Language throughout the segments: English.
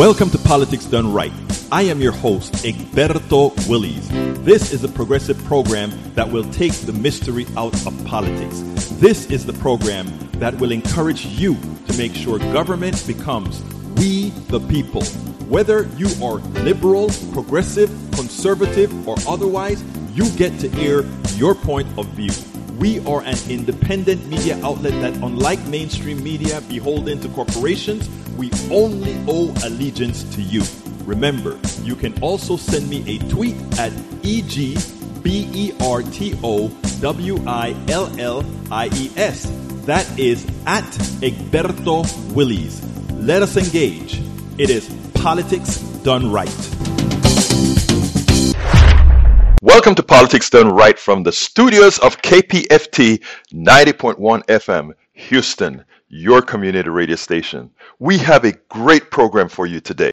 Welcome to Politics Done Right. I am your host, Egberto Willies. This is a progressive program that will take the mystery out of politics. This is the program that will encourage you to make sure government becomes we the people. Whether you are liberal, progressive, conservative, or otherwise, you get to air your point of view. We are an independent media outlet that, unlike mainstream media beholden to corporations, we only owe allegiance to you. Remember, you can also send me a tweet at E-G-B-E-R-T-O-W-I-L-L-I-E-S. That is at Egberto Willies. Let us engage. It is politics done right. Welcome to Politics Done Right from the studios of KPFT 90.1 FM, Houston, your community radio station. We have a great program for you today.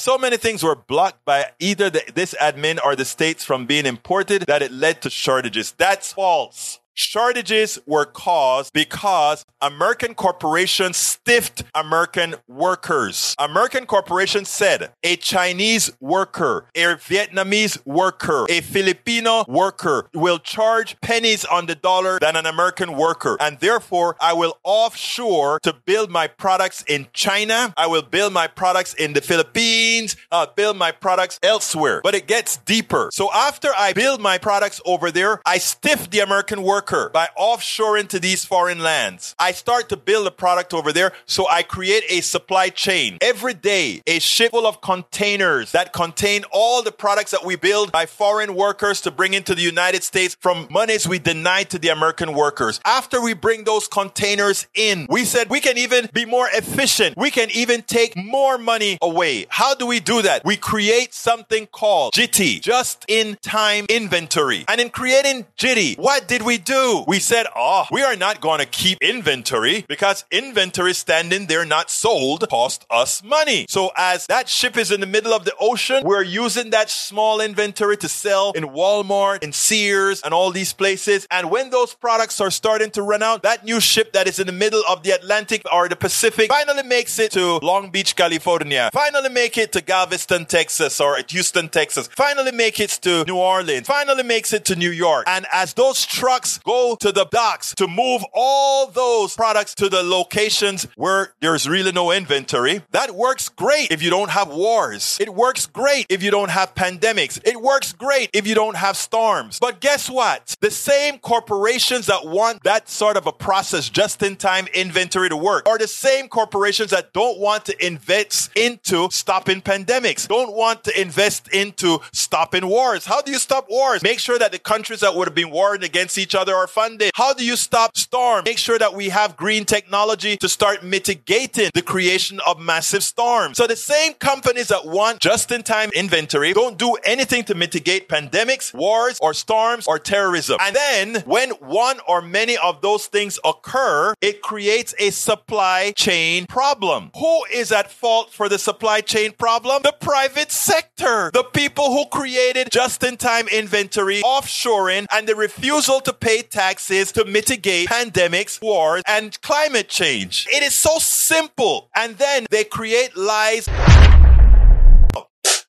So many things were blocked by either the, this admin or the states from being imported that it led to shortages. That's false. Shortages were caused because American corporations stiffed American workers. American corporations said a Chinese worker, a Vietnamese worker, a Filipino worker will charge pennies on the dollar than an American worker. And therefore, I will offshore to build my products in China. I will build my products in the Philippines, I'll build my products elsewhere. But it gets deeper. So after I build my products over there, I stiff the American worker worker by offshoring to these foreign lands. I start to build a product over there, so I create a supply chain. Every day, a ship full of containers that contain all the products that we build by foreign workers to bring into the United States from monies we denied to the American workers. After we bring those containers in, we said we can even be more efficient. We can even take more money away. How do we do that? We create something called JITI, just in time inventory. And in creating JITI, what did we do? Do? We said, oh, we are not going to keep inventory because inventory standing there not sold cost us money. So as that ship is in the middle of the ocean, we're using that small inventory to sell in Walmart and Sears and all these places. And when those products are starting to run out, that new ship that is in the middle of the Atlantic or the Pacific finally makes it to Long Beach, California. Finally make it to Galveston, Texas or Houston, Texas. Finally make it to New Orleans. Finally makes it to New York. And as those trucks go to the docks to move all those products to the locations where there's really no inventory. That works great if you don't have wars. It works great if you don't have pandemics. It works great if you don't have storms. But guess what? The same corporations that want that sort of a process just in time inventory to work are the same corporations that don't want to invest into stopping pandemics, don't want to invest into stopping wars. How do you stop wars? Make sure that the countries that would have been warring against each other are funded. How do you stop storm? Make sure that we have green technology to start mitigating the creation of massive storms. So the same companies that want just-in-time inventory don't do anything to mitigate pandemics, wars, or storms, or terrorism. And then when one or many of those things occur, it creates a supply chain problem. Who is at fault for the supply chain problem? The private sector. The people who created just-in-time inventory, offshoring, and the refusal to pay taxes to mitigate pandemics, wars, and climate change. It is so simple. And then they create lies.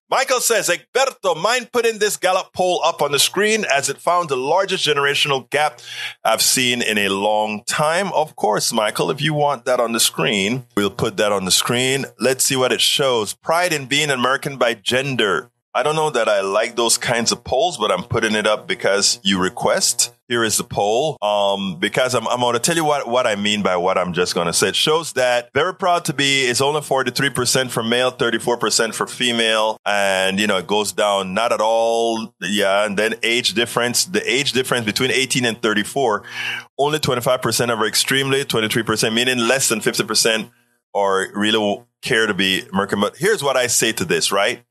Michael says, Egberto, mind putting this Gallup poll up on the screen as it found the largest generational gap I've seen in a long time. Of course, Michael, if you want that on the screen, we'll put that on the screen. Let's see what it shows. Pride in being American by gender. I don't know that I like those kinds of polls, but I'm putting it up because you request. Here is the poll. Um, because I'm, I'm going to tell you what, what I mean by what I'm just going to say. It shows that very proud to be is only 43% for male, 34% for female. And, you know, it goes down not at all. Yeah. And then age difference, the age difference between 18 and 34, only 25% are extremely, 23%, meaning less than 50% are really care to be American. But here's what I say to this, right?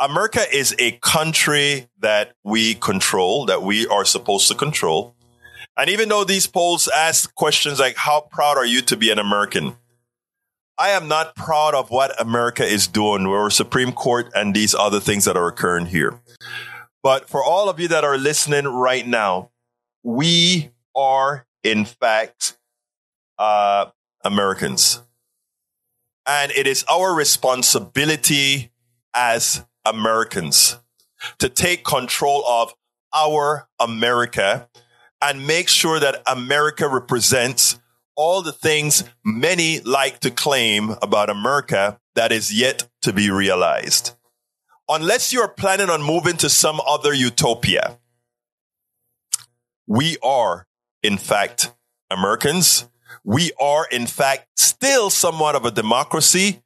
America is a country that we control, that we are supposed to control. And even though these polls ask questions like, how proud are you to be an American? I am not proud of what America is doing, our Supreme Court and these other things that are occurring here. But for all of you that are listening right now, we are in fact uh, Americans. And it is our responsibility as Americans to take control of our America and make sure that America represents all the things many like to claim about America that is yet to be realized. Unless you're planning on moving to some other utopia, we are, in fact, Americans. We are, in fact, still somewhat of a democracy.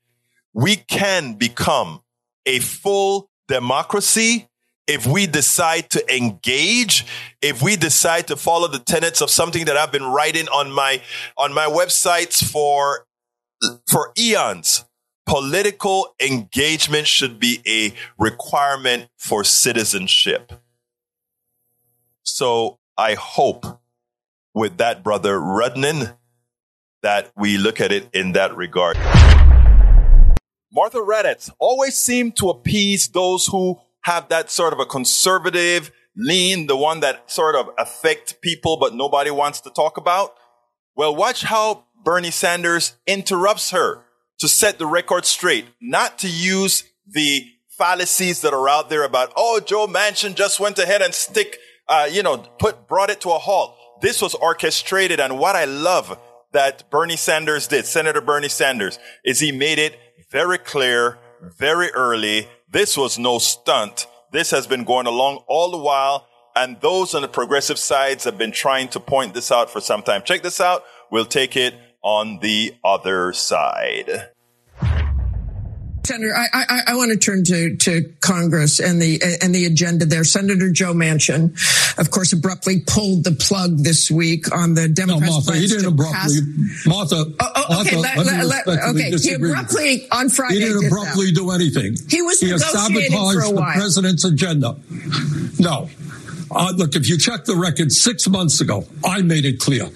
We can become a full democracy if we decide to engage, if we decide to follow the tenets of something that I've been writing on my on my websites for for eons, political engagement should be a requirement for citizenship. So I hope with that, brother Rudnin, that we look at it in that regard. Martha Raddatz always seemed to appease those who have that sort of a conservative lean, the one that sort of affect people, but nobody wants to talk about. Well, watch how Bernie Sanders interrupts her to set the record straight, not to use the fallacies that are out there about, oh, Joe Manchin just went ahead and stick, uh, you know, put, brought it to a halt. This was orchestrated. And what I love that Bernie Sanders did, Senator Bernie Sanders, is he made it very clear, very early this was no stunt. This has been going along all the while. And those on the progressive sides have been trying to point this out for some time. Check this out. We'll take it on the other side. Senator, I, I, I, want to turn to, to Congress and the and the agenda there. Senator Joe Manchin, of course, abruptly pulled the plug this week on the Democrats' no, Martha, he didn't abruptly. Pass. Martha, oh, oh, okay, Martha, let, let, let, okay. He abruptly on Friday. He didn't abruptly do anything. He was he has sabotaged the president's agenda. No, uh, look, if you check the record six months ago, I made it clear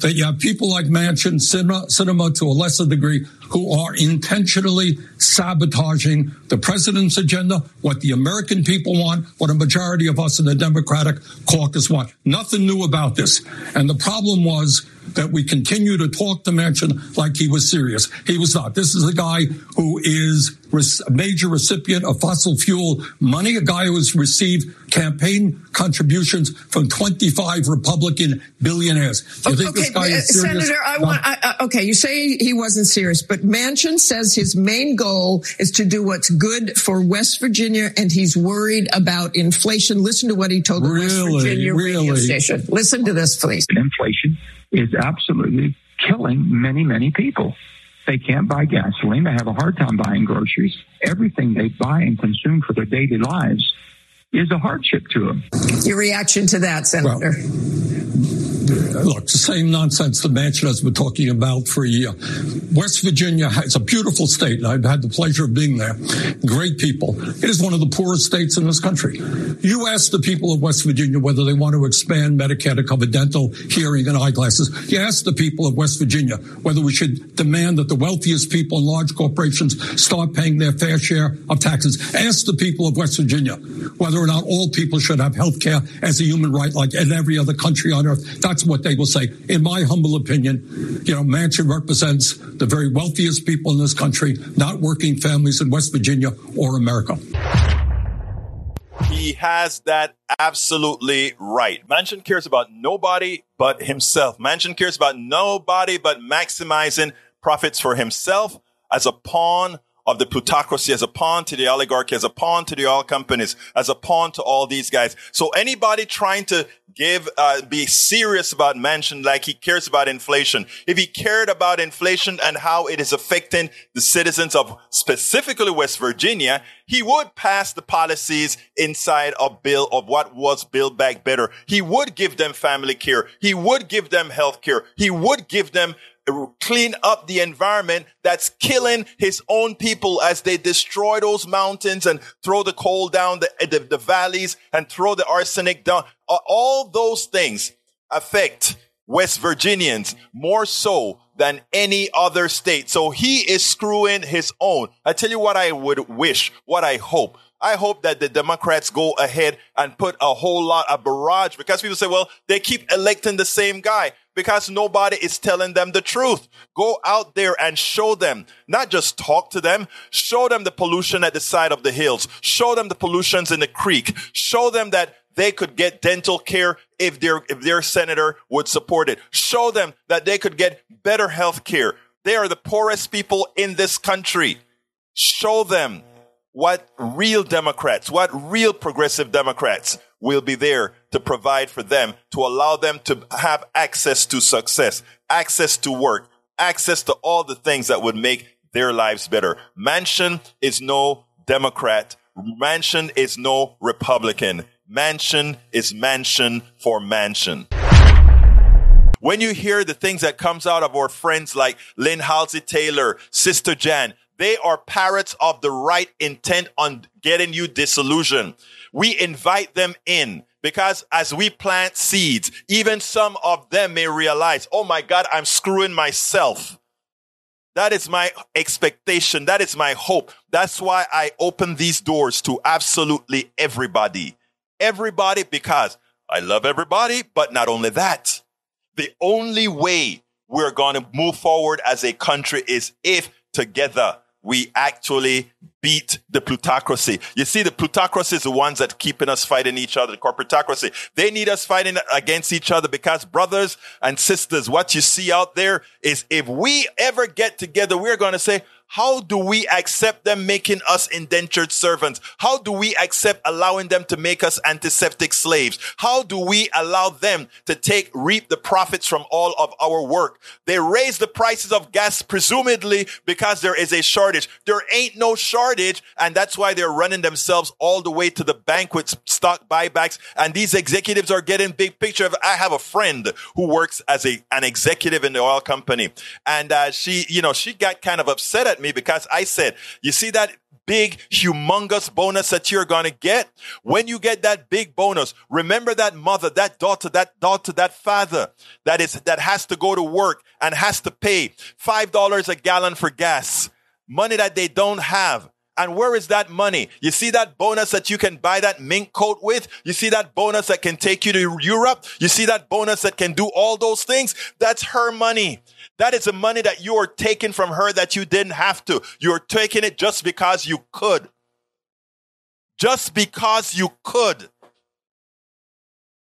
that you have people like Manchin, Cinema, Sinema to a lesser degree, who are intentionally sabotaging the president's agenda, what the American people want, what a majority of us in the Democratic caucus want. Nothing new about this. And the problem was that we continue to talk to Manchin like he was serious. He was not. This is a guy who is a major recipient of fossil fuel money, a guy who has received campaign contributions from 25 Republican billionaires. Do you think okay, this guy is uh, serious? Senator, I want, I, okay, you say he wasn't serious, but Manchin says his main goal is to do what's good for West Virginia and he's worried about inflation. Listen to what he told the really, West Virginia really? radio station. Listen to this, please. Inflation is absolutely killing many, many people. They can't buy gasoline. They have a hard time buying groceries. Everything they buy and consume for their daily lives is a hardship to them. Your reaction to that, Senator? Well, look, the same nonsense the Manchin has been talking about for a year. West Virginia is a beautiful state. I've had the pleasure of being there. Great people. It is one of the poorest states in this country. You ask the people of West Virginia whether they want to expand Medicare to cover dental, hearing, and eyeglasses. You ask the people of West Virginia whether we should demand that the wealthiest people and large corporations start paying their fair share of taxes. Ask the people of West Virginia whether or not all people should have health care as a human right like in every other country on earth. That's what they will say. In my humble opinion, you know, Manchin represents the very wealthiest people in this country, not working families in West Virginia or America. He has that absolutely right. Manchin cares about nobody but himself. Manchin cares about nobody but maximizing profits for himself as a pawn of the plutocracy as a pawn to the oligarchy, as a pawn to the oil companies, as a pawn to all these guys. So anybody trying to give, uh, be serious about Manchin like he cares about inflation, if he cared about inflation and how it is affecting the citizens of specifically West Virginia, he would pass the policies inside of bill of what was Build Back Better. He would give them family care. He would give them health care. He would give them clean up the environment that's killing his own people as they destroy those mountains and throw the coal down the, the, the valleys and throw the arsenic down. All those things affect West Virginians more so than any other state. So he is screwing his own. I tell you what I would wish, what I hope. I hope that the Democrats go ahead and put a whole lot of barrage because people say, well, they keep electing the same guy. Because nobody is telling them the truth. Go out there and show them, not just talk to them, show them the pollution at the side of the hills, show them the pollutions in the creek, show them that they could get dental care if their, if their senator would support it. Show them that they could get better health care. They are the poorest people in this country. Show them what real Democrats, what real progressive Democrats will be there to provide for them, to allow them to have access to success, access to work, access to all the things that would make their lives better. Manchin is no Democrat. Manchin is no Republican. Manchin is Manchin for Manchin. When you hear the things that comes out of our friends like Lynn Halsey Taylor, Sister Jan, they are parrots of the right intent on getting you disillusioned. We invite them in because as we plant seeds, even some of them may realize, oh my God, I'm screwing myself. That is my expectation. That is my hope. That's why I open these doors to absolutely everybody. Everybody because I love everybody, but not only that. The only way we're going to move forward as a country is if together we actually beat the plutocracy. You see, the plutocracy is the ones that keeping us fighting each other, the corporatocracy. They need us fighting against each other because brothers and sisters, what you see out there is if we ever get together, we're going to say, how do we accept them making us indentured servants? How do we accept allowing them to make us antiseptic slaves? How do we allow them to take, reap the profits from all of our work? They raise the prices of gas, presumably because there is a shortage. There ain't no shortage. And that's why they're running themselves all the way to the bank with stock buybacks. And these executives are getting big picture. I have a friend who works as a, an executive in the oil company. And, uh, she, you know, she got kind of upset at because I said, you see that big, humongous bonus that you're going to get. When you get that big bonus, remember that mother, that daughter, that daughter, that father that is, that has to go to work and has to pay $5 a gallon for gas, money that they don't have. And where is that money? You see that bonus that you can buy that mink coat with? You see that bonus that can take you to Europe? You see that bonus that can do all those things? That's her money. That is the money that you are taking from her that you didn't have to. You're taking it just because you could. Just because you could.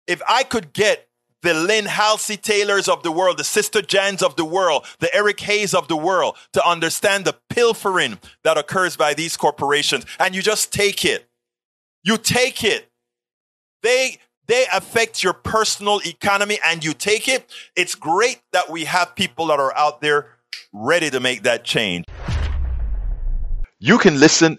If I could get the Lynn Halsey Taylors of the world, the Sister Jans of the world, the Eric Hayes of the world to understand the pilfering that occurs by these corporations. And you just take it. You take it. They, they affect your personal economy and you take it. It's great that we have people that are out there ready to make that change. You can listen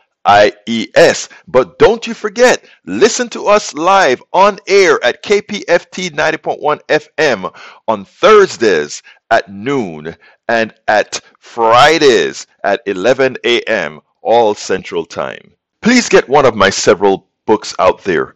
G B E R T O W I L L I E S. But don't you forget, listen to us live on air at KPFT 90.1 FM on Thursdays at noon and at Fridays at 11 a.m. all Central Time. Please get one of my several books out there.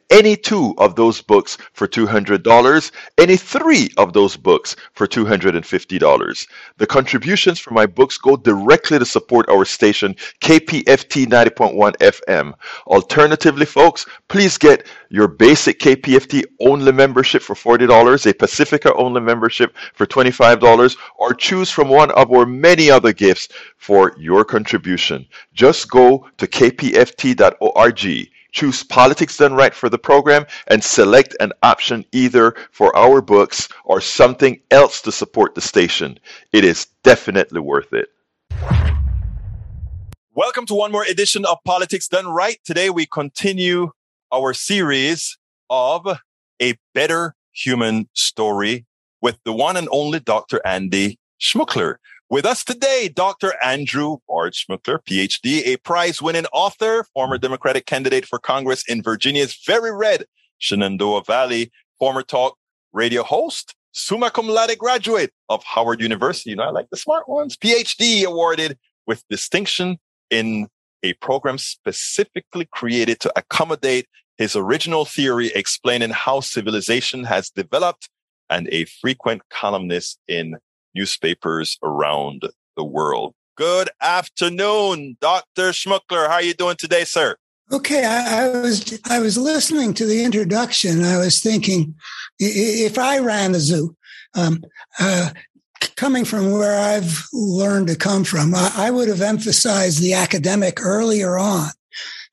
any two of those books for $200, any three of those books for $250. The contributions from my books go directly to support our station, KPFT 90.1 FM. Alternatively, folks, please get your basic KPFT only membership for $40, a Pacifica only membership for $25, or choose from one of our many other gifts for your contribution. Just go to kpft.org choose Politics Done Right for the program, and select an option either for our books or something else to support the station. It is definitely worth it. Welcome to one more edition of Politics Done Right. Today we continue our series of a better human story with the one and only Dr. Andy Schmookler. With us today, Dr. Andrew Bard Schmookler, PhD, a prize winning author, former Democratic candidate for Congress in Virginia's very red Shenandoah Valley, former talk radio host, summa cum laude graduate of Harvard University. You know, I like the smart ones. PhD awarded with distinction in a program specifically created to accommodate his original theory explaining how civilization has developed and a frequent columnist in newspapers around the world. Good afternoon, Dr. Schmookler. How are you doing today, sir? Okay, I, I, was I was listening to the introduction. I was thinking, if I ran the zoo, um, uh, coming from where I've learned to come from, I, I, would have emphasized the academic earlier on.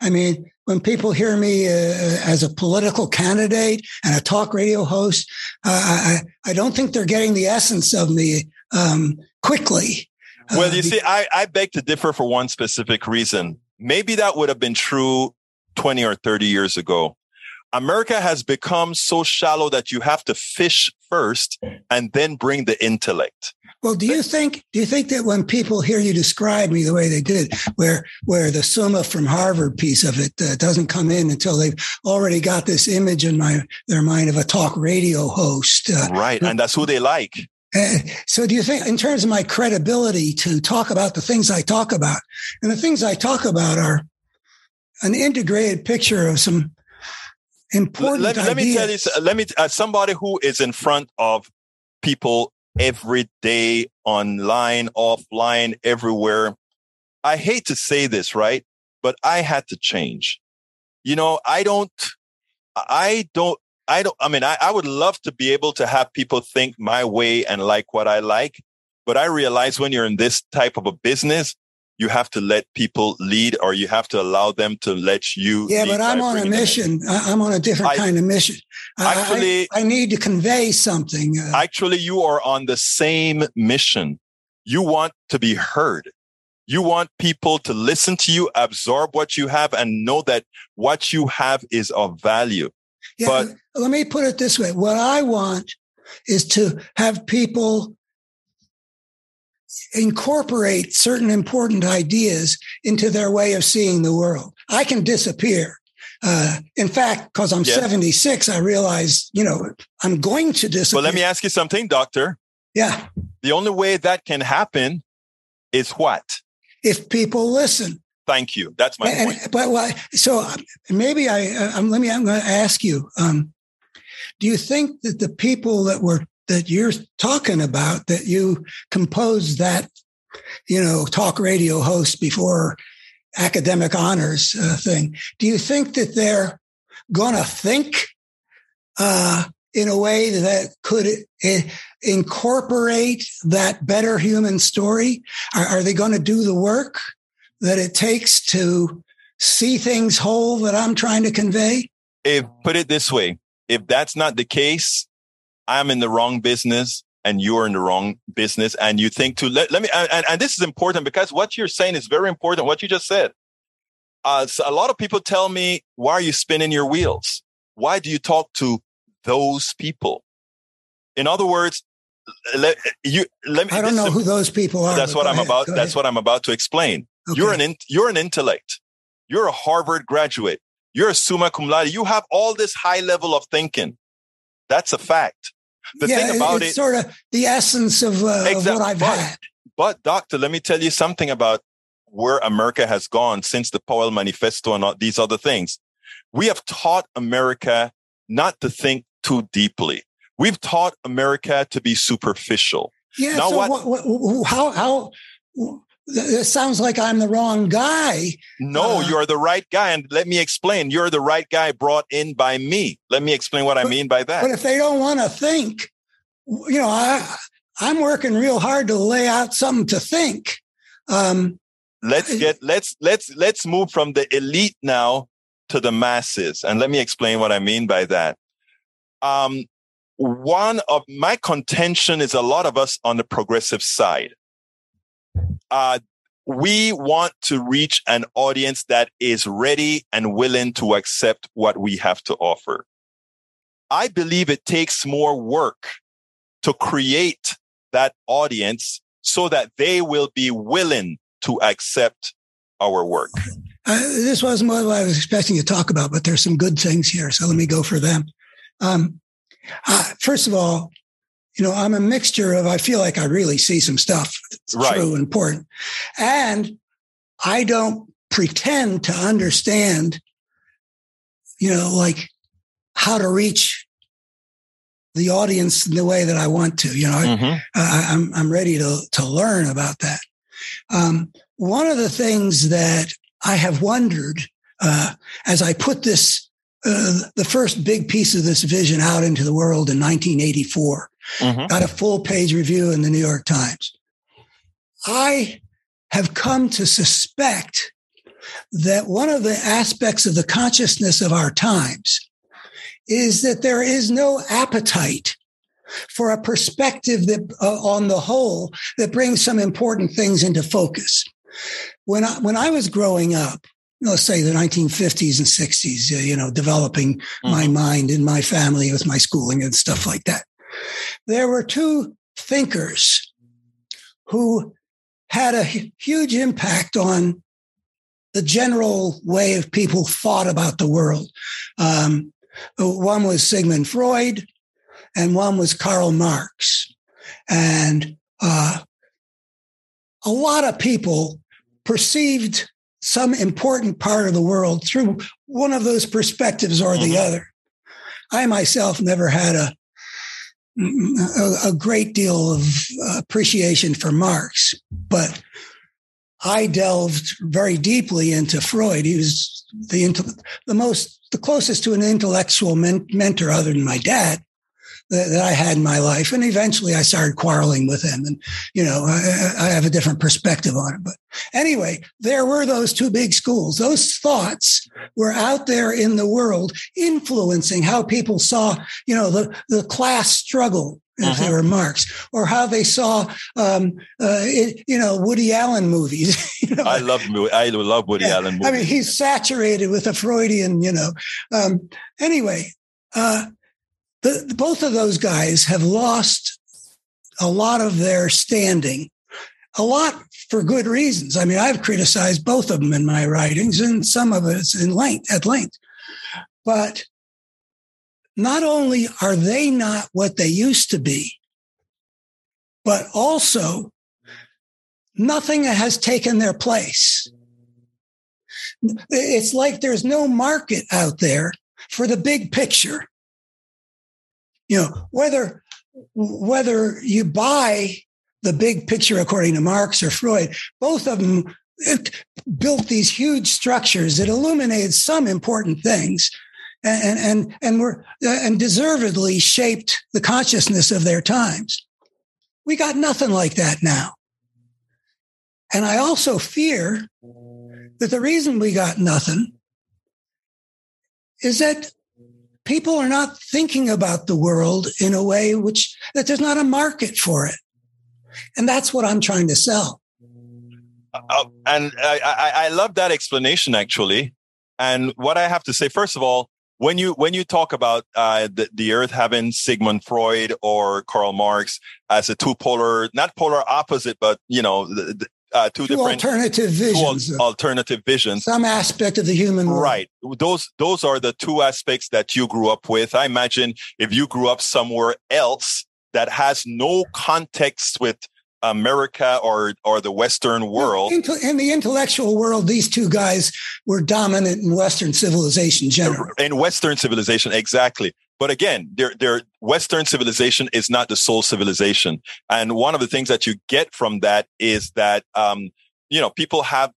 I mean, when people hear me uh, as a political candidate and a talk radio host, uh, I, I don't think they're getting the essence of me um, quickly. Well, you uh, see, I, I beg to differ for one specific reason. Maybe that would have been true 20 or 30 years ago. America has become so shallow that you have to fish first and then bring the intellect. Well, do you think do you think that when people hear you describe me the way they did, where where the Summa from Harvard piece of it uh, doesn't come in until they've already got this image in my their mind of a talk radio host, uh, right? And that's who they like. Uh, so, do you think, in terms of my credibility to talk about the things I talk about, and the things I talk about are an integrated picture of some important let, let, me tell you let me as somebody who is in front of people every day online offline everywhere i hate to say this right? But i had to change. You know i don't i don't i don't i mean I, I would love to be able to have people think my way and like what i like but i realize when you're in this type of a business you have to let people lead or you have to allow them to let you yeah but i'm on a mission. I'm on a different I, kind of mission. Actually I, I, need to convey something uh, actually you are on the same mission. You want to be heard. You want people to listen to you absorb what you have and know that what you have is of value. Yeah, but let me put it this way. What i want is to have people incorporate certain important ideas into their way of seeing the world. I can disappear. Uh, in fact, because I'm 76, I realize, you know, I'm going to disappear. Well, let me ask you something, doctor. Yeah. The only way that can happen is what? If people listen. Thank you. That's my and, point. But well, so maybe I, uh, um, let me, I'm going to ask you, um, do you think that the people that were that you're talking about that you composed that, you know, talk radio host before academic honors uh, thing. Do you think that they're going to think uh, in a way that could incorporate that better human story? Are, are they going to do the work that it takes to see things whole that I'm trying to convey? If put it this way, if that's not the case, I'm in the wrong business and you're in the wrong business. And you think to let, let me, and, and this is important because what you're saying is very important. What you just said. Uh, so a lot of people tell me, why are you spinning your wheels? Why do you talk to those people? In other words, let you let me. I don't know who those people are. That's what I'm ahead, about. That's what I'm about to explain. Okay. You're an in, you're an intellect. You're a Harvard graduate. You're a summa cum laude. You have all this high level of thinking. That's a fact. The yeah, thing about it's it, sort of the essence of, uh, exactly, of what I've but, had. But doctor, let me tell you something about where America has gone since the Powell Manifesto and all these other things. We have taught America not to think too deeply. We've taught America to be superficial. Yeah. Now so what, what, how, how, it sounds like I'm the wrong guy. No, uh, you're the right guy. And let me explain. You're the right guy brought in by me. Let me explain what but, I mean by that. But if they don't want to think, you know, I, I'm working real hard to lay out something to think. Um, let's get let's let's let's move from the elite now to the masses, and let me explain what I mean by that. Um, one of my contention is a lot of us on the progressive side uh, we want to reach an audience that is ready and willing to accept what we have to offer. I believe it takes more work to create that audience so that they will be willing to accept our work. Uh, this wasn't what I was expecting to talk about, but there's some good things here. So let me go for them. Um, uh, first of all, you know, I'm a mixture of, I feel like I really see some stuff that's right. true and important. And I don't pretend to understand, you know, like how to reach the audience in the way that I want to. You know, mm-hmm. I, am I'm, I'm ready to to learn about that. Um, one of the things that I have wondered uh, as I put this uh, the first big piece of this vision out into the world in 1984, mm-hmm. got a full page review in the New York Times. I have come to suspect that one of the aspects of the consciousness of our times is that there is no appetite for a perspective that uh, on the whole that brings some important things into focus. When I, when I was growing up, let's say the 1950s and 60s, uh, you know, developing mm-hmm. my mind and my family with my schooling and stuff like that. There were two thinkers who had a huge impact on the general way of people thought about the world. Um, one was Sigmund Freud, and one was Karl Marx. And uh, a lot of people perceived some important part of the world through one of those perspectives or the mm-hmm. other. I myself never had a, a, a great deal of appreciation for Marx, but I delved very deeply into Freud. He was the the most the closest to an intellectual men- mentor other than my dad that, that, I had in my life. And eventually I started quarreling with him and, you know, I, I have a different perspective on it. But anyway, there were those two big schools. Those thoughts were out there in the world influencing how people saw, you know, the, the class struggle if uh-huh. they were Marx, or how they saw, um, uh, it, you know, Woody Allen movies. you know? I love I love Woody yeah. Allen movies. I mean, he's saturated with a Freudian, you know. Um, anyway, uh, the, both of those guys have lost a lot of their standing, a lot for good reasons. I mean, I've criticized both of them in my writings, and some of it's in length at length, but not only are they not what they used to be, but also nothing has taken their place. It's like there's no market out there for the big picture. You know, whether, whether you buy the big picture according to Marx or Freud, both of them built these huge structures that illuminated some important things and and and were and deservedly shaped the consciousness of their times. We got nothing like that now. And I also fear that the reason we got nothing is that people are not thinking about the world in a way which that there's not a market for it. And that's what I'm trying to sell. Uh, and I, I, I love that explanation actually. And what I have to say, first of all, when you when you talk about uh, the, the earth having sigmund freud or karl marx as a two polar not polar opposite but you know the, uh, two, two, different alternative visions two alternative visions some aspect of the human world. right those those are the two aspects that you grew up with i imagine if you grew up somewhere else that has no context with America or or the Western world. In the intellectual world, these two guys were dominant in Western civilization generally. In Western civilization, exactly. But again, their their Western civilization is not the sole civilization. And one of the things that you get from that is that um, you know people have.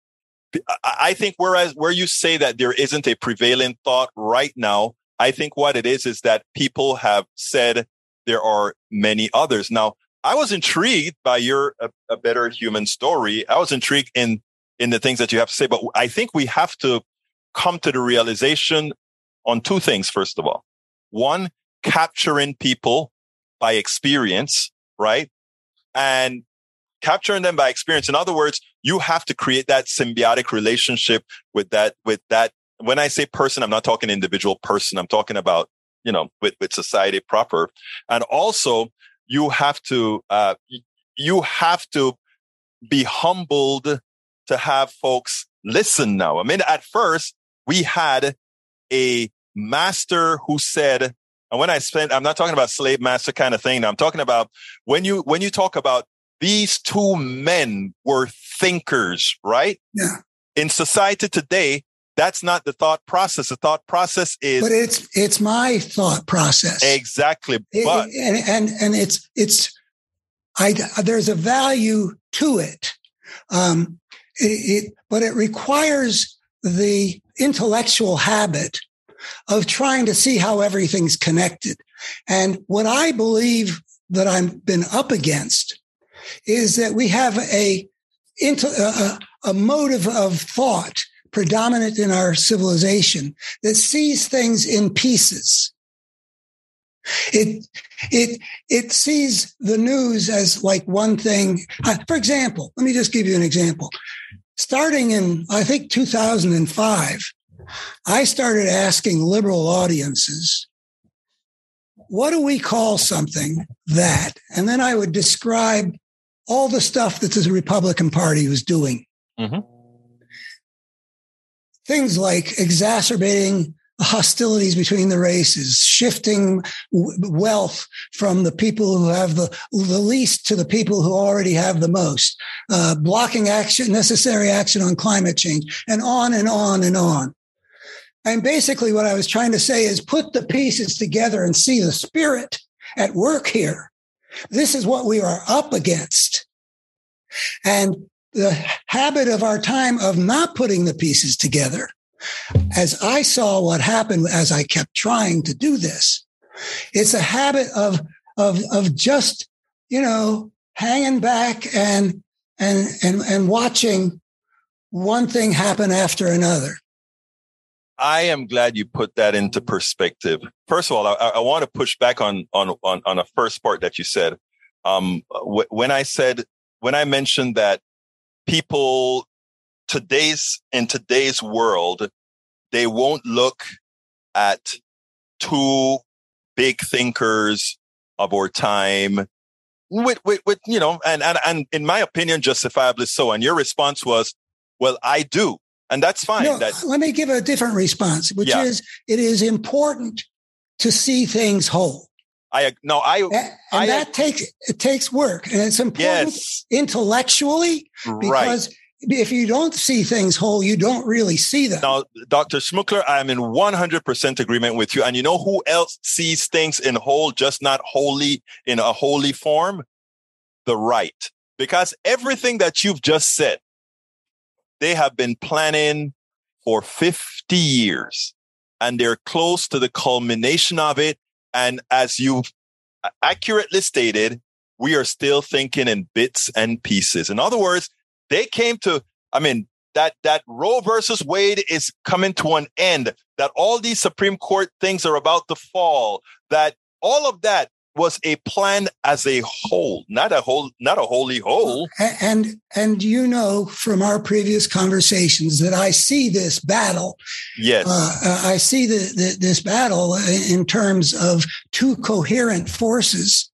I think whereas where you say that there isn't a prevailing thought right now, I think what it is is that people have said there are many others. Now, I was intrigued by your a, a, better human story. I was intrigued in in the things that you have to say, but I think we have to come to the realization on two things. First of all, one, capturing people by experience, right? And capturing them by experience. In other words, you have to create that symbiotic relationship with that, with that. When I say person, I'm not talking individual person. I'm talking about you know, with, with society proper. And also you have to, uh, you have to be humbled to have folks listen now. I mean, at first we had a master who said, and when I spent, I'm not talking about slave master kind of thing. I'm talking about when you, when you talk about these two men were thinkers, right? Yeah. In society today, that's not the thought process. The thought process is, but it's it's my thought process exactly. But and and and it's it's I there's a value to it, um, it, it but it requires the intellectual habit of trying to see how everything's connected. And what I believe that I've been up against is that we have a, a, a motive of thought predominant in our civilization that sees things in pieces. It, it, it sees the news as like one thing. Uh, for example, let me just give you an example. Starting in, I think, 2005, I started asking liberal audiences, what do we call something that? And then I would describe all the stuff that the Republican Party was doing. Mm-hmm. Things like exacerbating hostilities between the races, shifting wealth from the people who have the, the least to the people who already have the most, uh, blocking action, necessary action on climate change, and on and on and on. And basically, what I was trying to say is put the pieces together and see the spirit at work here. This is what we are up against. And the habit of our time of not putting the pieces together, as I saw what happened as I kept trying to do this, it's a habit of, of, of just, you know, hanging back and, and, and, and watching one thing happen after another. I am glad you put that into perspective. First of all, I, I want to push back on on on on a first part that you said. Um, when I said when I mentioned that people today's in today's world, they won't look at two big thinkers of our time with, with, with you know, and, and, and in my opinion, justifiably so. And your response was, well, I do and that's fine. No, let me give a different response, which yeah. is it is important to see things whole. I no, I and, and I, that takes it takes work, and it's important yes. intellectually because right. if you don't see things whole, you don't really see them. Now, Dr. Schmookler, I am in 100% agreement with you. And you know who else sees things in whole, just not wholly in a holy form? The right. Because everything that you've just said, they have been planning for 50 years and they're close to the culmination of it. And as you accurately stated, we are still thinking in bits and pieces. In other words, they came to, I mean, that, that Roe versus Wade is coming to an end, that all these Supreme Court things are about to fall, that all of that was a plan as a whole, not a whole, not a holy whole. And and you know from our previous conversations that I see this battle. Yes, uh, uh I see the, the, this battle in terms of two coherent forces.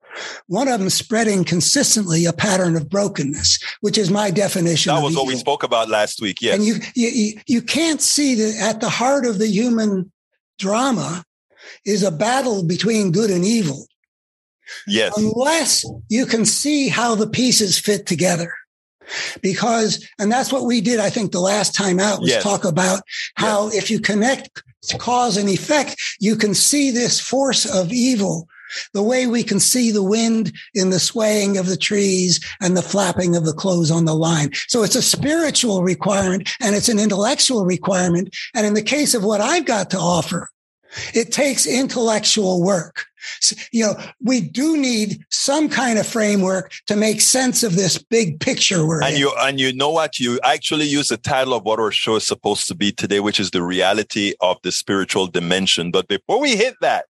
One of them spreading consistently a pattern of brokenness, which is my definition. That was what we spoke about last week. Yes, and you you you can't see that at the heart of the human drama is a battle between good and evil Yes. Unless you can see how the pieces fit together. Because, and that's what we did, I think, the last time out was yes. talk about how yes. if you connect cause and effect, you can see this force of evil the way we can see the wind in the swaying of the trees and the flapping of the clothes on the line. So it's a spiritual requirement and it's an intellectual requirement. And in the case of what I've got to offer, it takes intellectual work. So, you know, we do need some kind of framework to make sense of this big picture we're and in. you and you know what you actually use the title of what our show is supposed to be today, which is the reality of the spiritual dimension. But before we hit that,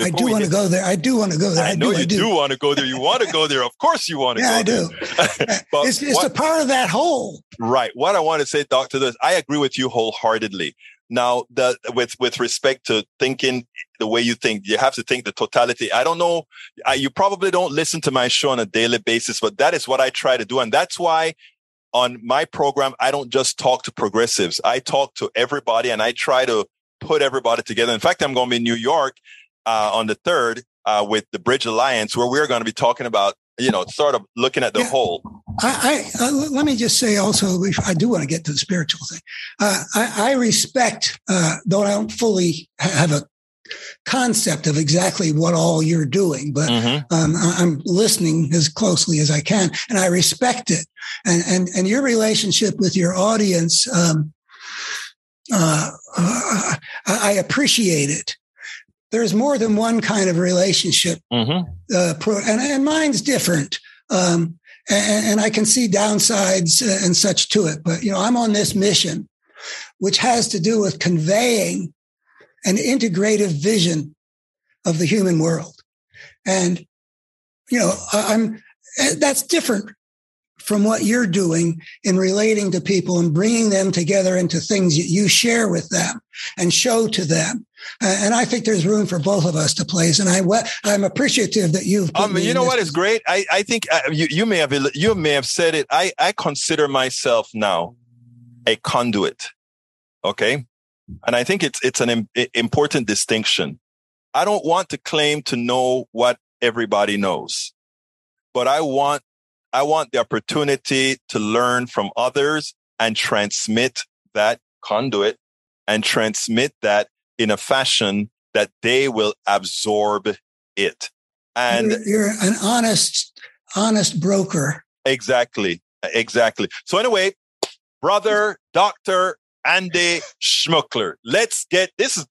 I do want to go there. I do want to go there. I, I know do, you I do. do. want to go there. You want to go there. Of course, you want to. Yeah, I do. it's, it's what, a part of that whole. Right. What I want to say, Doctor, this I agree with you wholeheartedly. Now, the, with with respect to thinking the way you think, you have to think the totality. I don't know. I, you probably don't listen to my show on a daily basis, but that is what I try to do, and that's why on my program I don't just talk to progressives. I talk to everybody, and I try to put everybody together. In fact, I'm going to be in New York uh, on the third uh, with the Bridge Alliance, where we're going to be talking about you know, sort of looking at the yeah. whole. I, I uh, let me just say also, I do want to get to the spiritual thing. Uh, I, I, respect, uh, though I don't fully have a concept of exactly what all you're doing, but mm-hmm. um, I'm listening as closely as I can, and I respect it. And and and your relationship with your audience, um, uh, uh I appreciate it there's more than one kind of relationship. Mm-hmm. Uh, pro, and, and mine's different. Um, and, and, I can see downsides uh, and such to it. But, you know, I'm on this mission, which has to do with conveying an integrative vision of the human world. And, you know, I'm, eh, that's different from what you're doing in relating to people and bringing them together into things that you share with them and show to them. And I think there's room for both of us to place. And I, I'm appreciative that you've. Um, you know what is great? I, I think uh, you, you may have you may have said it. I, I consider myself now a conduit. Okay, and I think it's it's an important distinction. I don't want to claim to know what everybody knows, but I want I want the opportunity to learn from others and transmit that conduit and transmit that in a fashion that they will absorb it. And you're, you're an honest, honest broker. Exactly. Exactly. So anyway, brother, doctor, Andy Schmookler. Let's get this is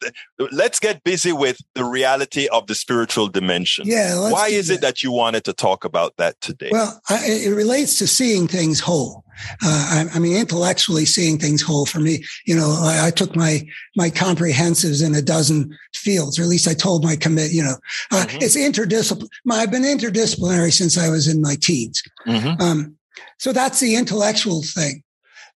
let's get busy with the reality of the spiritual dimension. Yeah. Why is that. it that you wanted to talk about that today? Well, I, it relates to seeing things whole. Uh, I, I, mean, intellectually seeing things whole for me. You know, I, I, took my my comprehensives in a dozen fields, or at least I told my commit. You know, uh, mm-hmm. it's interdisciplinary. I've been interdisciplinary since I was in my teens. Mm-hmm. Um, so that's the intellectual thing.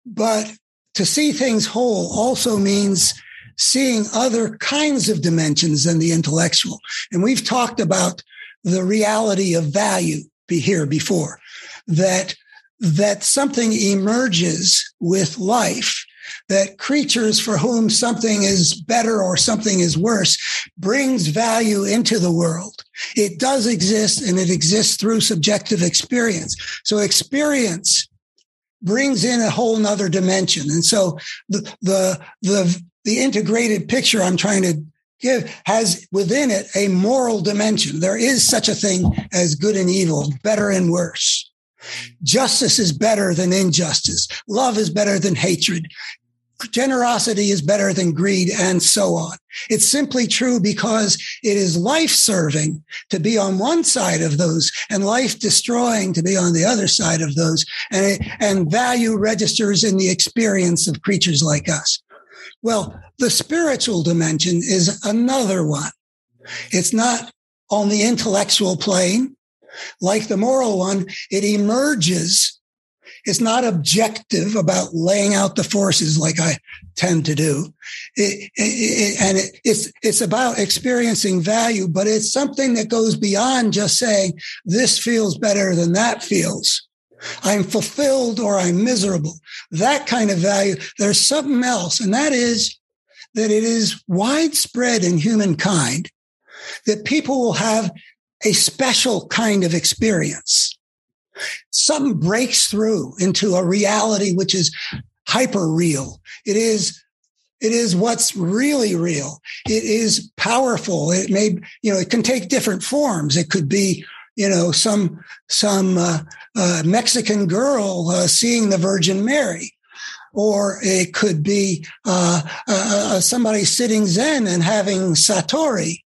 But to see things whole also means seeing other kinds of dimensions than the intellectual. And we've talked about the reality of value be here before that that something emerges with life that creatures for whom something is better or something is worse brings value into the world. It does exist and it exists through subjective experience. So experience brings in a whole nother dimension. And so the, the, the, the integrated picture I'm trying to give has within it a moral dimension. There is such a thing as good and evil, better and worse. Justice is better than injustice. Love is better than hatred generosity is better than greed and so on. It's simply true because it is life serving to be on one side of those and life destroying to be on the other side of those. And, and value registers in the experience of creatures like us. Well, the spiritual dimension is another one. It's not on the intellectual plane. Like the moral one, it emerges it's not objective about laying out the forces like I tend to do. It, it, and it, it's, it's about experiencing value, but it's something that goes beyond just saying this feels better than that feels. I'm fulfilled or I'm miserable. That kind of value. There's something else. And that is that it is widespread in humankind that people will have a special kind of experience something breaks through into a reality which is hyper real. It is it is what's really real. It is powerful. It may, you know, it can take different forms. It could be, you know, some some uh, uh, Mexican girl uh, seeing the Virgin Mary, or it could be uh, uh, uh, somebody sitting Zen and having satori,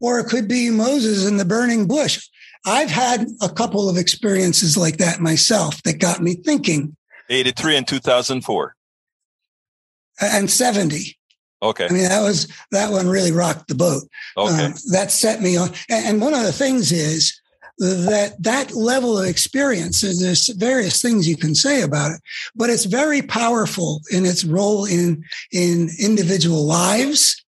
or it could be Moses in the burning bush. I've had a couple of experiences like that myself that got me thinking. 83 and 2004. And 70. Okay. I mean, that was, that one really rocked the boat. Okay. Uh, that set me on. And one of the things is, that that level of experience, there's various things you can say about it, but it's very powerful in its role in, in individual lives.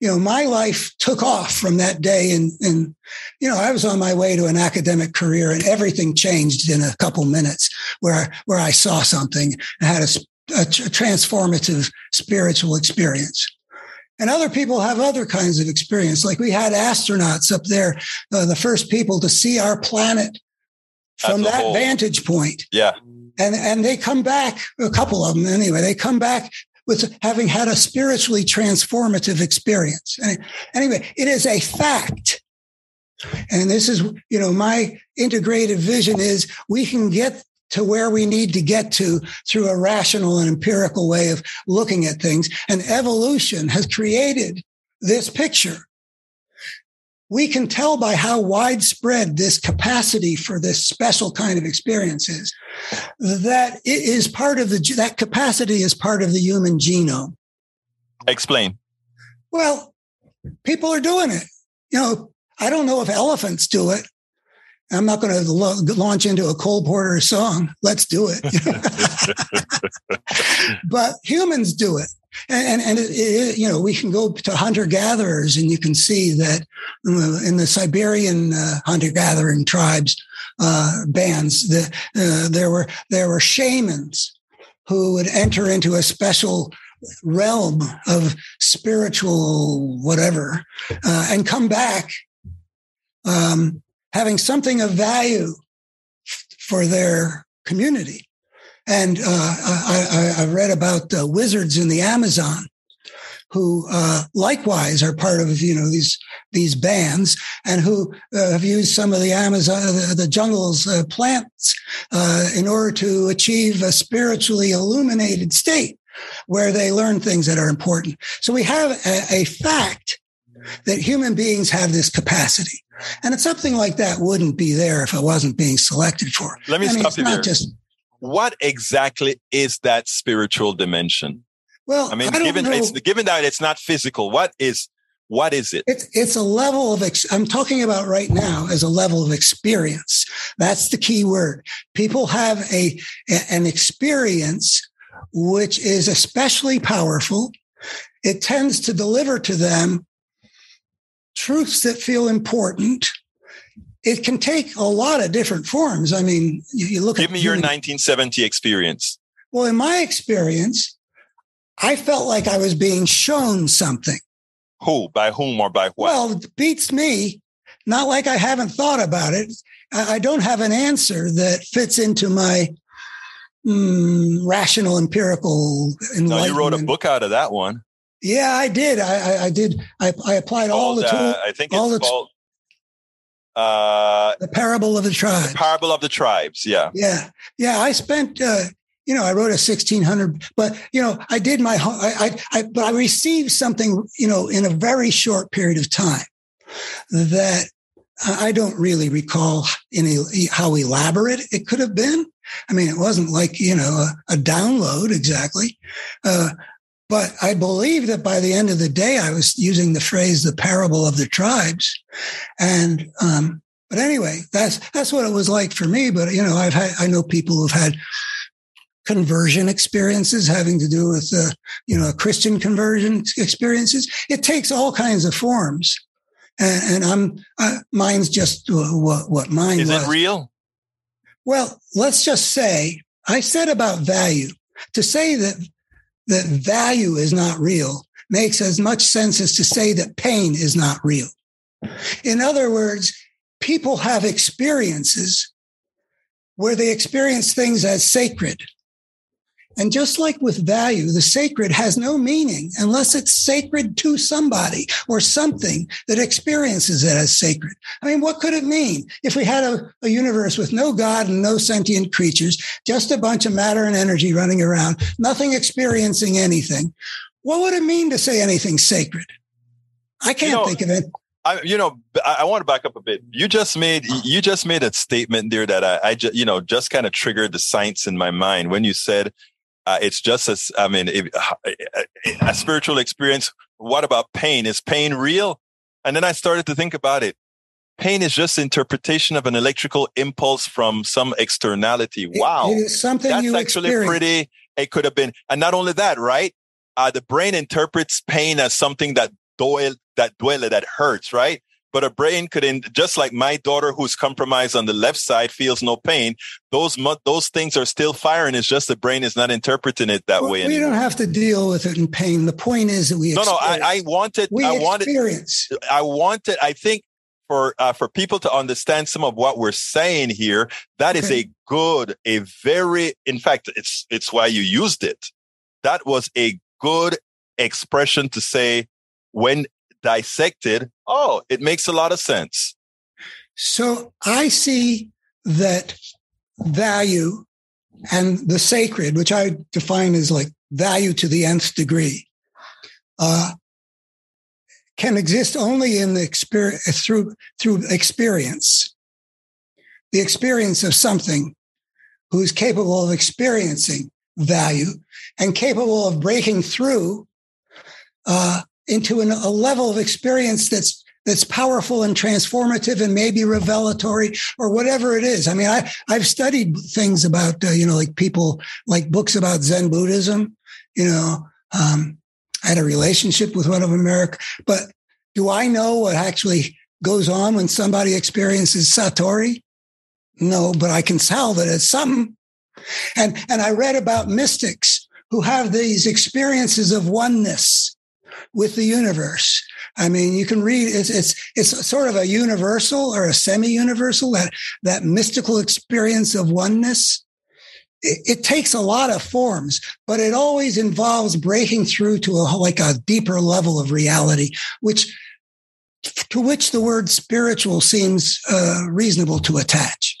You know, my life took off from that day and, and, you know, I was on my way to an academic career and everything changed in a couple minutes where, where I saw something and had a, a transformative spiritual experience. And other people have other kinds of experience. Like we had astronauts up there, uh, the first people to see our planet from that whole. vantage point. Yeah. And, and they come back, a couple of them anyway, they come back with having had a spiritually transformative experience. Anyway, it is a fact. And this is, you know, my integrated vision is we can get to where we need to get to through a rational and empirical way of looking at things. And evolution has created this picture. We can tell by how widespread this capacity for this special kind of experience is that it is part of the, that capacity is part of the human genome. Explain. Well, people are doing it. You know, I don't know if elephants do it. I'm not going to lo- launch into a Cole Porter song. Let's do it. but humans do it. And, and, it, it, you know, we can go to hunter gatherers and you can see that in the Siberian uh, hunter gathering tribes, uh, bands, the, uh, there were, there were shamans who would enter into a special realm of spiritual whatever uh, and come back um, having something of value for their community. And uh, I, I, read about the wizards in the Amazon who uh, likewise are part of you know these these bands and who uh, have used some of the Amazon the, the jungle's uh, plants uh, in order to achieve a spiritually illuminated state where they learn things that are important. So we have a, a fact that human beings have this capacity. And it's something like that wouldn't be there if it wasn't being selected for. Let me I mean, stop you there. Just, what exactly is that spiritual dimension? Well, I mean, I given it's given that it's not physical, what is what is it? It's it's a level of ex- I'm talking about right now as a level of experience. That's the key word. People have a, a an experience which is especially powerful. It tends to deliver to them truths that feel important. It can take a lot of different forms. I mean, you, you look at Give me your 1970 experience. Well, in my experience, I felt like I was being shown something. Who? By whom or by what? Well, it beats me. Not like I haven't thought about it. I, I don't have an answer that fits into my mm, rational, empirical. No, you wrote a book out of that one. Yeah, I did. I, I, I did. I, I applied all the tools. Uh, I think all it's the, called uh, the parable of the tribes. The parable of the tribes. Yeah. Yeah. Yeah. I spent. Uh, you know, I wrote a sixteen hundred, but you know, I did my. I, I, I, but I received something. You know, in a very short period of time that I don't really recall any how elaborate it could have been. I mean, it wasn't like you know a, a download exactly, uh, but I believe that by the end of the day, I was using the phrase "the parable of the tribes," and um, but anyway, that's that's what it was like for me. But you know, I've had I know people who've had conversion experiences having to do with uh, you know Christian conversion experiences. It takes all kinds of forms, and, and I'm uh, mine's just what what mine is. Was. it real? Well, let's just say I said about value to say that that value is not real makes as much sense as to say that pain is not real. In other words, people have experiences where they experience things as sacred and just like with value, the sacred has no meaning unless it's sacred to somebody or something that experiences it as sacred. I mean, what could it mean if we had a, a universe with no God and no sentient creatures, just a bunch of matter and energy running around, nothing experiencing anything? What would it mean to say anything sacred? I can't you know, think of it. I, you know, I, I, want to back up a bit. You just made you just made a statement there that I, I just, you know, just kind of triggered the science in my mind when you said uh, it's just as, I mean, if, a spiritual experience. What about pain? Is pain real? And then I started to think about it. pain is just interpretation of an electrical impulse from some externality. Wow. It, it is something That's actually experience. pretty, it could have been, and not only that, right? Uh, the brain interprets pain as something that doyle, that dwell, that hurts, right? But a brain could, in, just like my daughter who's compromised on the left side feels no pain. Those those things are still firing. It's just the brain is not interpreting it that Well, way we anymore. don't have to deal with it in pain. The point is that we no, no, experience. I, I wanted, we I wanted, experience. I wanted, I think for, uh, for people to understand some of what we're saying here, that is Okay. a good, a very, in fact, it's, it's why you used it. That was a good expression to say when dissected. Oh, it makes a lot of sense. So I see that value and the sacred, which I define as like value to the nth degree, uh, can exist only in the experience through through experience. The experience of something who is capable of experiencing value and capable of breaking through uh, into an, a level of experience that's that's powerful and transformative and maybe revelatory or whatever it is. I mean, I I've studied things about uh, you know like people like books about Zen Buddhism. You know, um, I had a relationship with one of America, but do I know what actually goes on when somebody experiences satori? No, but I can tell that it's something. And and I read about mystics who have these experiences of oneness with the universe. I mean, you can read it's it's it's sort of a universal or a semi-universal that that mystical experience of oneness. It, it takes a lot of forms, but it always involves breaking through to a like a deeper level of reality, which to which the word spiritual seems uh, reasonable to attach.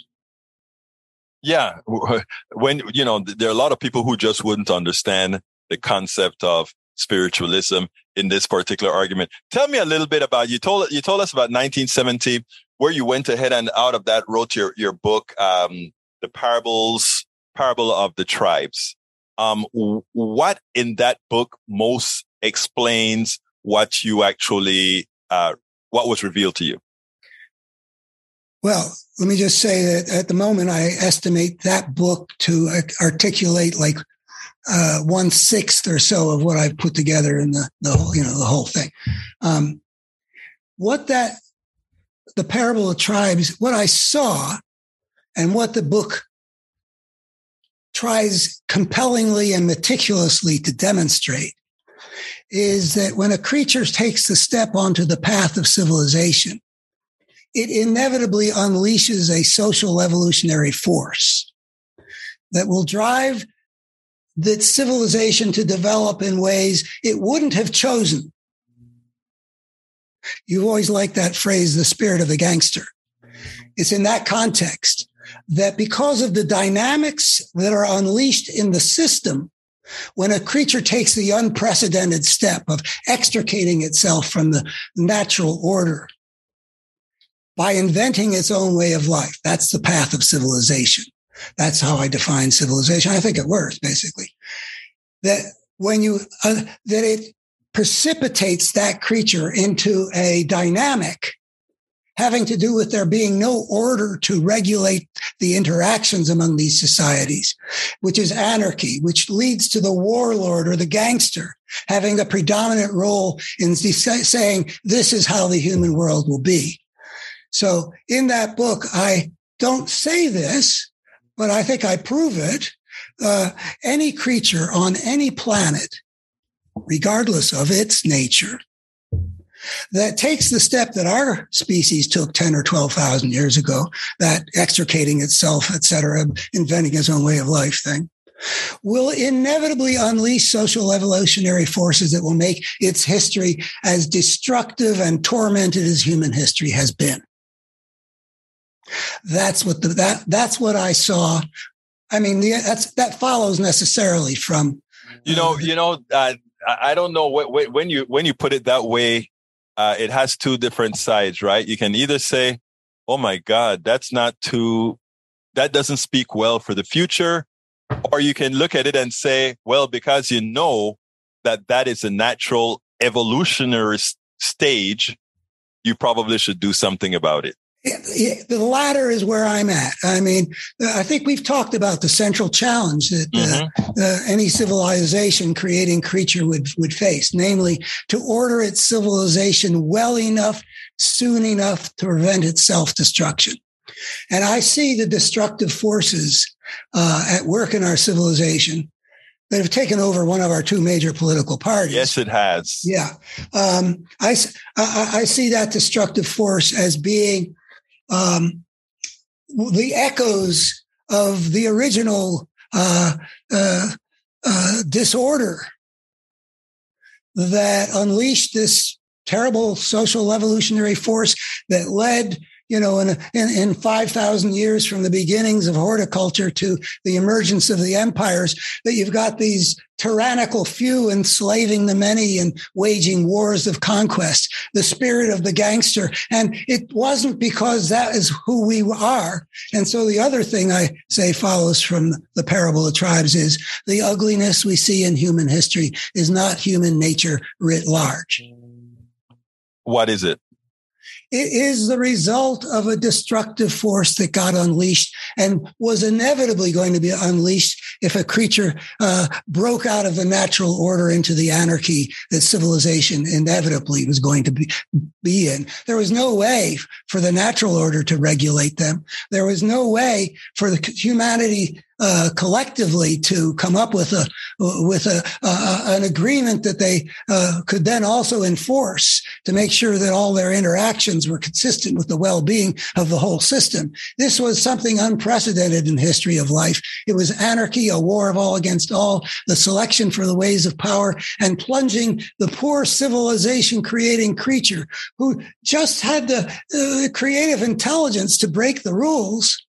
Yeah. When, you know, there are a lot of people who just wouldn't understand the concept of spiritualism in this particular argument. Tell me a little bit about, you told, you told us about 1970, where you went ahead and out of that wrote your, your book, um, the parables, parable of the tribes. Um, what in that book most explains what you actually, uh, what was revealed to you? Well, let me just say that at the moment, I estimate that book to articulate like uh, one sixth or so of what I've put together in the, the whole, you know, the whole thing. Um, what that, the parable of tribes, what I saw and what the book tries compellingly and meticulously to demonstrate is that when a creature takes the step onto the path of civilization, it inevitably unleashes a social evolutionary force that will drive that civilization to develop in ways it wouldn't have chosen. You've always liked that phrase, the spirit of the gangster. It's in that context that because of the dynamics that are unleashed in the system, when a creature takes the unprecedented step of extricating itself from the natural order by inventing its own way of life, that's the path of civilization. That's how I define civilization. I think it works basically. That when you, uh, that it precipitates that creature into a dynamic having to do with there being no order to regulate the interactions among these societies, which is anarchy, which leads to the warlord or the gangster having a predominant role in saying, this is how the human world will be. So in that book, I don't say this, but I think I prove it. Uh, any creature on any planet, regardless of its nature, that takes the step that our species took 10 or 12,000 years ago, that extricating itself, et cetera, inventing its own way of life thing, will inevitably unleash social evolutionary forces that will make its history as destructive and tormented as human history has been. That's what the, that, that's what I saw. I mean, the, that's, that follows necessarily from, you know, you know, uh, I don't know what, when you, when you put it that way, uh, it has two different sides, right? You can either say, Oh my God, that's not too, that doesn't speak well for the future. Or you can look at it and say, well, because you know that that is a natural evolutionary stage, you probably should do something about it. The latter is where I'm at. I mean, I think we've talked about the central challenge that uh, mm-hmm. uh, any civilization creating creature would would face, namely to order its civilization well enough, soon enough to prevent its self destruction. And I see the destructive forces uh, at work in our civilization that have taken over one of our two major political parties. Yes, it has. Yeah. Um, I, I, I, see that destructive force as being um, the echoes of the original uh, uh, uh, disorder that unleashed this terrible social evolutionary force that led you know, in, in, in 5,000 years from the beginnings of horticulture to the emergence of the empires, that you've got these tyrannical few enslaving the many and waging wars of conquest, the spirit of the gangster. And it wasn't because that is who we are. And so the other thing I say follows from the parable of tribes is the ugliness we see in human history is not human nature writ large. What is it? It is the result of a destructive force that got unleashed and was inevitably going to be unleashed if a creature uh, broke out of the natural order into the anarchy that civilization inevitably was going to be, be in. There was no way for the natural order to regulate them. There was no way for the humanity uh, collectively to come up with a with a uh, an agreement that they uh, could then also enforce to make sure that all their interactions were consistent with the well-being of the whole system. This was something unprecedented in history of life. It was anarchy, a war of all against all, the selection for the ways of power, and plunging the poor civilization creating creature who just had the uh, creative intelligence to break the rules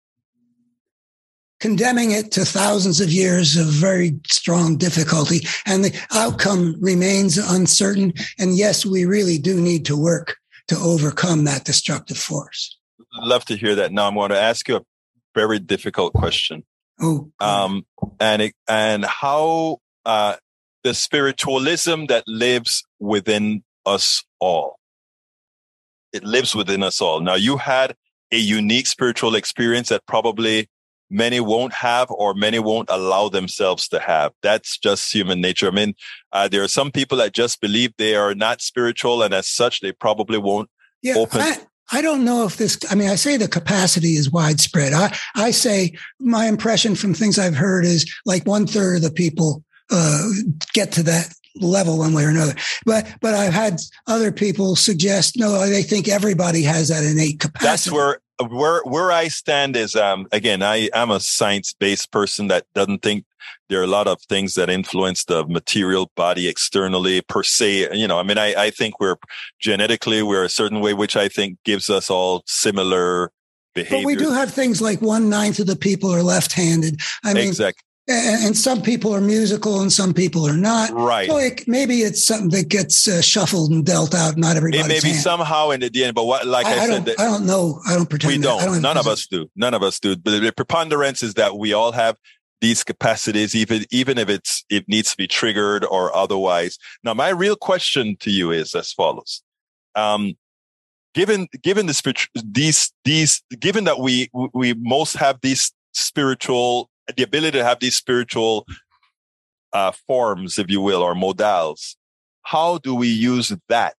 condemning it to thousands of years of very strong difficulty. And the outcome remains uncertain. And yes, we really do need to work to overcome that destructive force. I'd Love to hear that. Now I'm going to ask you a very difficult question. Oh, um, and it, and how uh, the spiritualism that lives within us all. It lives within us all. Now you had a unique spiritual experience that probably many won't have or many won't allow themselves to have. That's just human nature. I mean, uh, there are some people that just believe they are not spiritual and as such, they probably won't yeah, open. I, I don't know if this, I mean, I say the capacity is widespread. I, I say my impression from things I've heard is like one third of the people uh, get to that level one way or another. But but I've had other people suggest no, they think everybody has that innate capacity. That's where where where I stand is um again I am a science based person that doesn't think there are a lot of things that influence the material body externally per se. You know, I mean, I, I think we're genetically we're a certain way, which I think gives us all similar behavior. But we do have things like one ninth of the people are left handed. I mean, exactly and some people are musical and some people are not. Right. So it, maybe it's something that gets uh, shuffled and dealt out. Not everybody. It may be hand. somehow in the end, but what, like I, I, I said, I don't know. I don't pretend. We don't. don't None of us do. None of us do. But the preponderance is that we all have these capacities, even even if it's it needs to be triggered or otherwise. Now, my real question to you is as follows. Um, given given the spiritual these these given that we we most have these spiritual the ability to have these spiritual uh, forms, if you will, or modals. How do we use that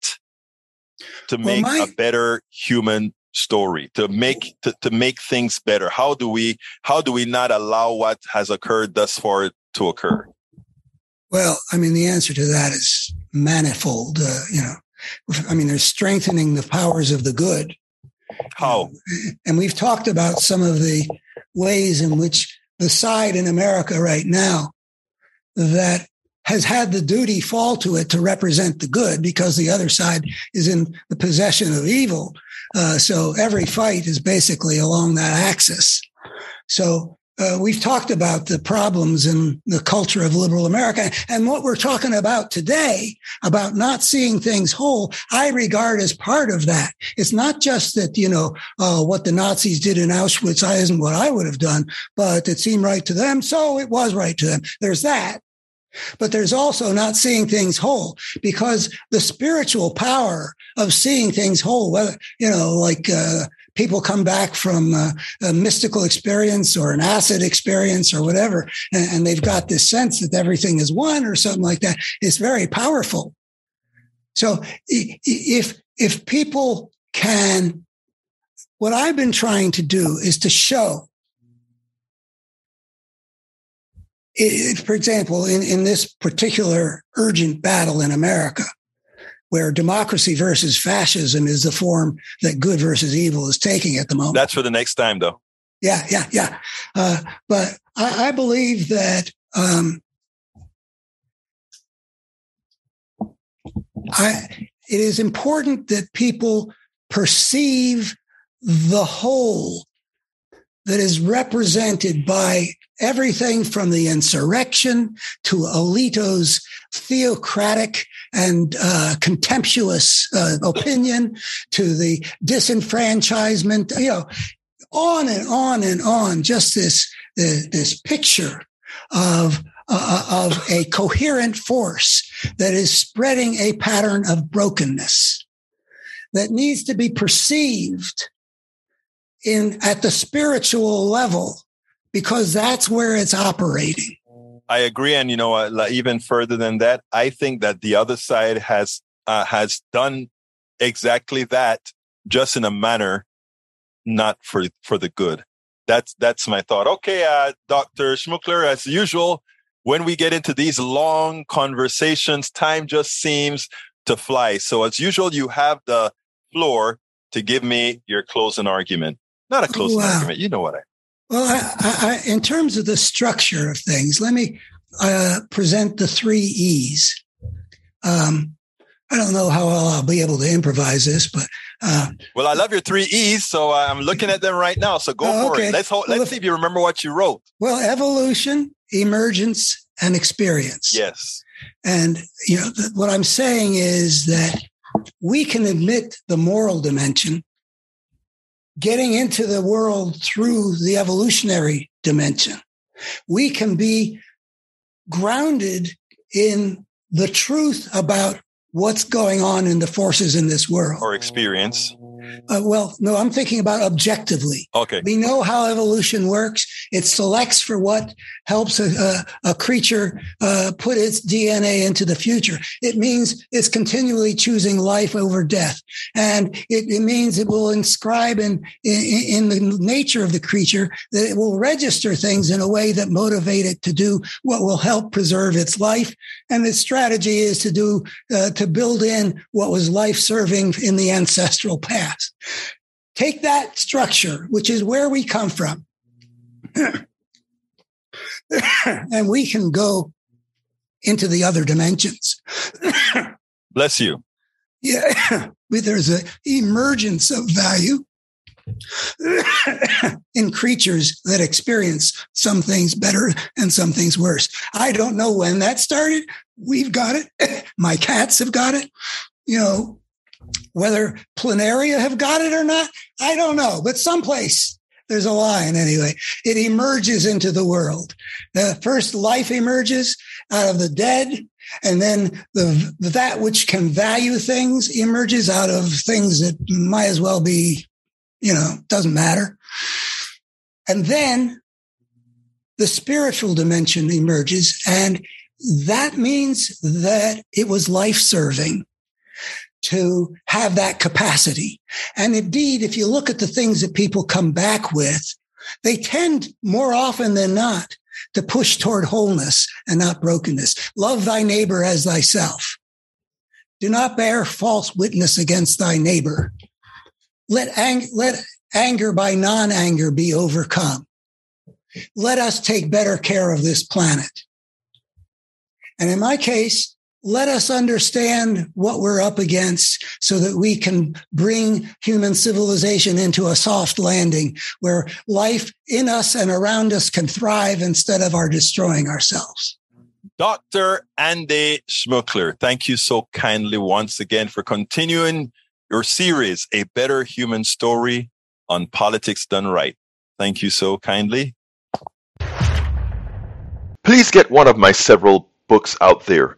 to make well, my- a better human story to make to, to make things better? How do we how do we not allow what has occurred thus far to occur? Well i mean the answer to that is manifold uh, you know. I mean there's strengthening the powers of the good. How? And we've talked about some of the ways in which the side in America right now that has had the duty fall to it to represent the good because the other side is in the possession of evil. Uh, so every fight is basically along that axis. So uh, we've talked about the problems in the culture of liberal America. And what we're talking about today, about not seeing things whole, I regard as part of that. It's not just that, you know, uh, what the Nazis did in Auschwitz isn't what I would have done, but it seemed right to them. So it was right to them. There's that. But there's also not seeing things whole because the spiritual power of seeing things whole, whether, you know, like, uh, people come back from a mystical experience or an acid experience or whatever, and, and they've got this sense that everything is one or something like that. It's very powerful. So if if people can, what I've been trying to do is to show for example, in, in this particular urgent battle in America, where democracy versus fascism is the form that good versus evil is taking at the moment. That's for the next time, though. Yeah, yeah, yeah. Uh, but I, I, believe that um, I, it is important that people perceive the whole that is represented by everything from the insurrection to Alito's theocratic and uh, contemptuous uh, opinion to the disenfranchisement, you know, on and on and on. Just this uh, this picture of uh, of a coherent force that is spreading a pattern of brokenness that needs to be perceived in at the spiritual level because that's where it's operating. I agree, and you know, uh, even further than that, I think that the other side has uh, has done exactly that, just in a manner not for for the good. That's that's my thought. Okay, uh, Doctor Schmookler, as usual, when we get into these long conversations, time just seems to fly. So as usual, you have the floor to give me your closing argument. Not a closing wow. argument. You know what I. Well, I, I, in terms of the structure of things, let me uh, present the three E's. Um, I don't know how well I'll be able to improvise this, but uh, well, I love your three E's, so I'm looking at them right now. So go oh, for it. Let's hold, let's see if you remember what you wrote. Well, evolution, emergence, and experience. Yes. And you know th- what I'm saying is that we can admit the moral dimension getting into the world through the evolutionary dimension. We can be grounded in the truth about what's going on in the forces in this world or experience uh, well, no, I'm thinking about objectively. Okay. We know how evolution works. It selects for what helps a, a, a creature uh, put its DNA into the future. It means it's continually choosing life over death. And it, it means it will inscribe in, in, in the nature of the creature that it will register things in a way that motivate it to do what will help preserve its life. And its strategy is to do, uh, to build in what was life serving in the ancestral past. Take that structure, which is where we come from, and we can go into the other dimensions. Bless you. Yeah, there's an emergence of value in creatures that experience some things better and some things worse. I don't know when that started. We've got it. My cats have got it. You know, whether planaria have got it or not, I don't know, but someplace there's a line anyway. It emerges into the world. The first life emerges out of the dead, and then the that which can value things emerges out of things that might as well be, you know, doesn't matter. And then the spiritual dimension emerges, and that means that it was life serving to have that capacity. And indeed, if you look at the things that people come back with, they tend more often than not to push toward wholeness and not brokenness. Love thy neighbor as thyself. Do not bear false witness against thy neighbor. Let, ang- let anger by non anger be overcome. Let us take better care of this planet. And in my case, let us understand what we're up against so that we can bring human civilization into a soft landing where life in us and around us can thrive instead of our destroying ourselves. Dr. Andy Schmookler, thank you so kindly once again for continuing your series, A Better Human Story on Politics Done Right. Thank you so kindly. Please get one of my several books out there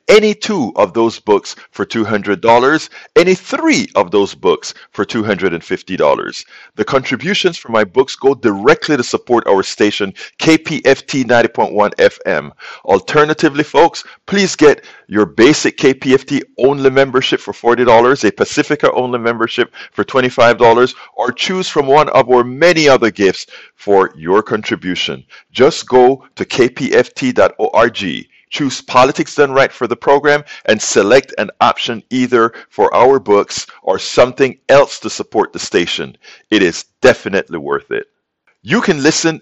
any two of those books for $200, any three of those books for $250. The contributions for my books go directly to support our station, KPFT 90.1 FM. Alternatively, folks, please get your basic KPFT only membership for $40, a Pacifica only membership for $25, or choose from one of our many other gifts for your contribution. Just go to kpft.org choose Politics Done Right for the program, and select an option either for our books or something else to support the station. It is definitely worth it. You can listen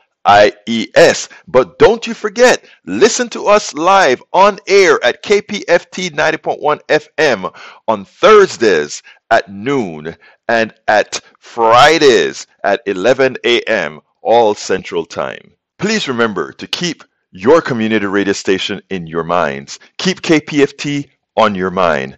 IES. But don't you forget, listen to us live on air at KPFT 90.1 FM on Thursdays at noon and at Fridays at 11 a.m. all Central Time. Please remember to keep your community radio station in your minds. Keep KPFT on your mind.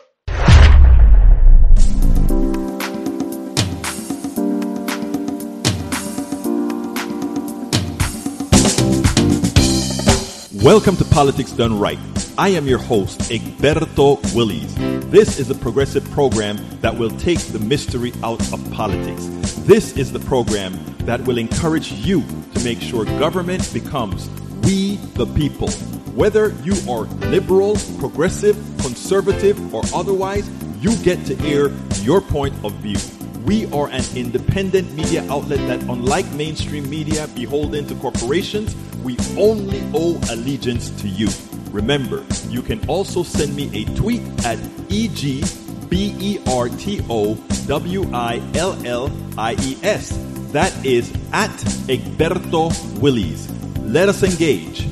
Welcome to Politics Done Right. I am your host, Egberto Willies. This is a progressive program that will take the mystery out of politics. This is the program that will encourage you to make sure government becomes we the people. Whether you are liberal, progressive, conservative, or otherwise, you get to air your point of view. We are an independent media outlet that, unlike mainstream media beholden to corporations, we only owe allegiance to you. Remember, you can also send me a tweet at E-G-B-E-R-T-O-W-I-L-L-I-E-S. That is at Egberto Willies. Let us engage.